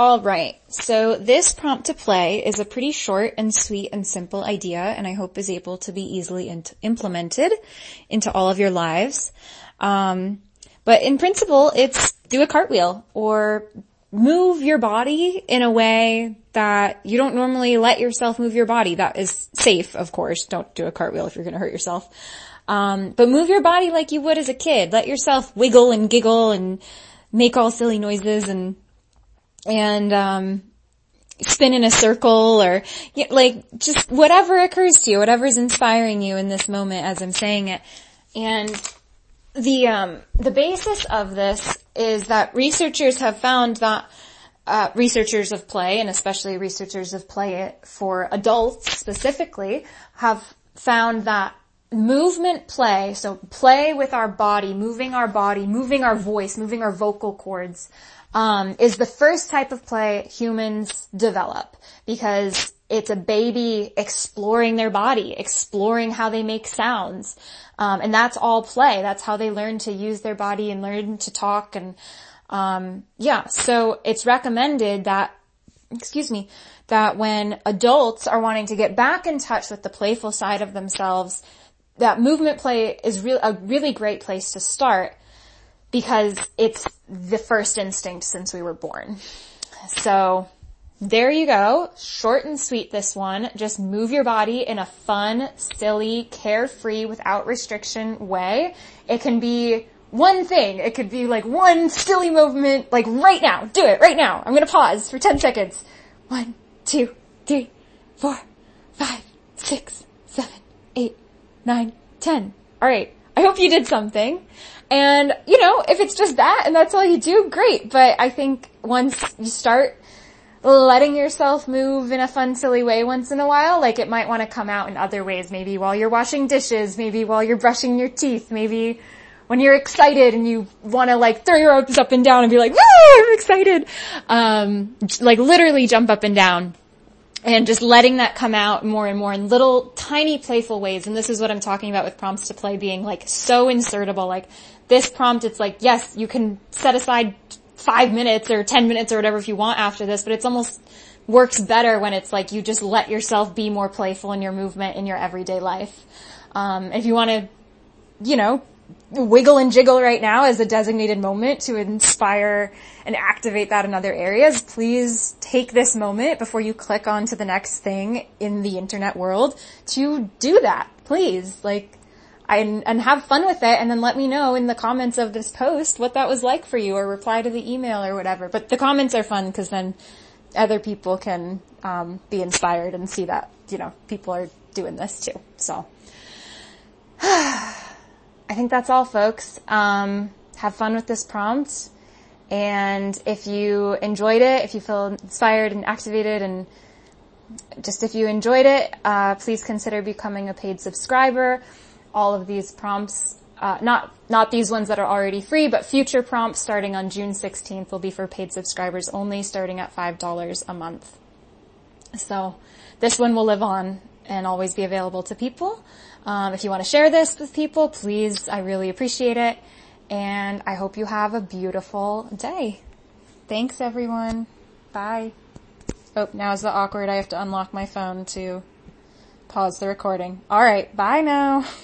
All right. So this prompt to play is a pretty short and sweet and simple idea and I hope is able to be easily implemented into all of your lives. Um, but in principle, it's do a cartwheel or move your body in a way that you don't normally let yourself move your body. That is safe, of course. Don't do a cartwheel if you're going to hurt yourself. Um, but move your body like you would as a kid. Let yourself wiggle and giggle and make all silly noises and and um, spin in a circle or you know, like just whatever occurs to you, whatever's inspiring you in this moment as I'm saying it. And the um, the basis of this is that researchers have found that uh, researchers of play, and especially researchers of play for adults specifically, have found that movement play, so play with our body, moving our body, moving our voice, moving our vocal cords, um, is the first type of play humans develop because it's a baby exploring their body, exploring how they make sounds. Um, and that's all play. That's how they learn to use their body and learn to talk and, um, yeah. So it's recommended that, excuse me, that when adults are wanting to get back in touch with the playful side of themselves, that movement play is re- a really great place to start because it's the first instinct since we were born. So there you go. Short and sweet this one. Just move your body in a fun, silly, carefree, without restriction way. It can be one thing. It could be like one silly movement, like right now. Do it right now. I'm gonna pause for 10 seconds. One, two, three, four, nine, ten. Alright. I hope you did something. And, you know, if it's just that and that's all you do, great. But I think once you start letting yourself move in a fun, silly way once in a while, like it might want to come out in other ways. Maybe while you're washing dishes, maybe while you're brushing your teeth, maybe when you're excited and you want to like throw your arms up and down and be like, woo, I'm excited. Um, like literally jump up and down and just letting that come out more and more in little tiny playful ways. And this is what I'm talking about with prompts to play being like so insertable. Like this prompt, it's like, yes, you can set aside five minutes or 10 minutes or whatever if you want after this, but it's almost works better when it's like you just let yourself be more playful in your movement in your everyday life. Um, if you want to, you know, wiggle and jiggle right now as a designated moment to inspire and activate that in other areas, please take this moment before you click on to the next thing in the internet world to do that. Please, like, and, and have fun with it and then let me know in the comments of this post what that was like for you or reply to the email or whatever. But the comments are fun because then other people can um, be inspired and see that, you know, people are doing this too. So. I think that's all folks. Um, have fun with this prompt. And if you enjoyed it, if you feel inspired and activated and just if you enjoyed it, uh, please consider becoming a paid subscriber. All of these prompts, uh, not not these ones that are already free, but future prompts starting on June 16th will be for paid subscribers only, starting at five dollars a month. So this one will live on and always be available to people. Um, if you want to share this with people, please, I really appreciate it. And I hope you have a beautiful day. Thanks everyone. Bye. Oh, now is the awkward. I have to unlock my phone to pause the recording. Alright, bye now.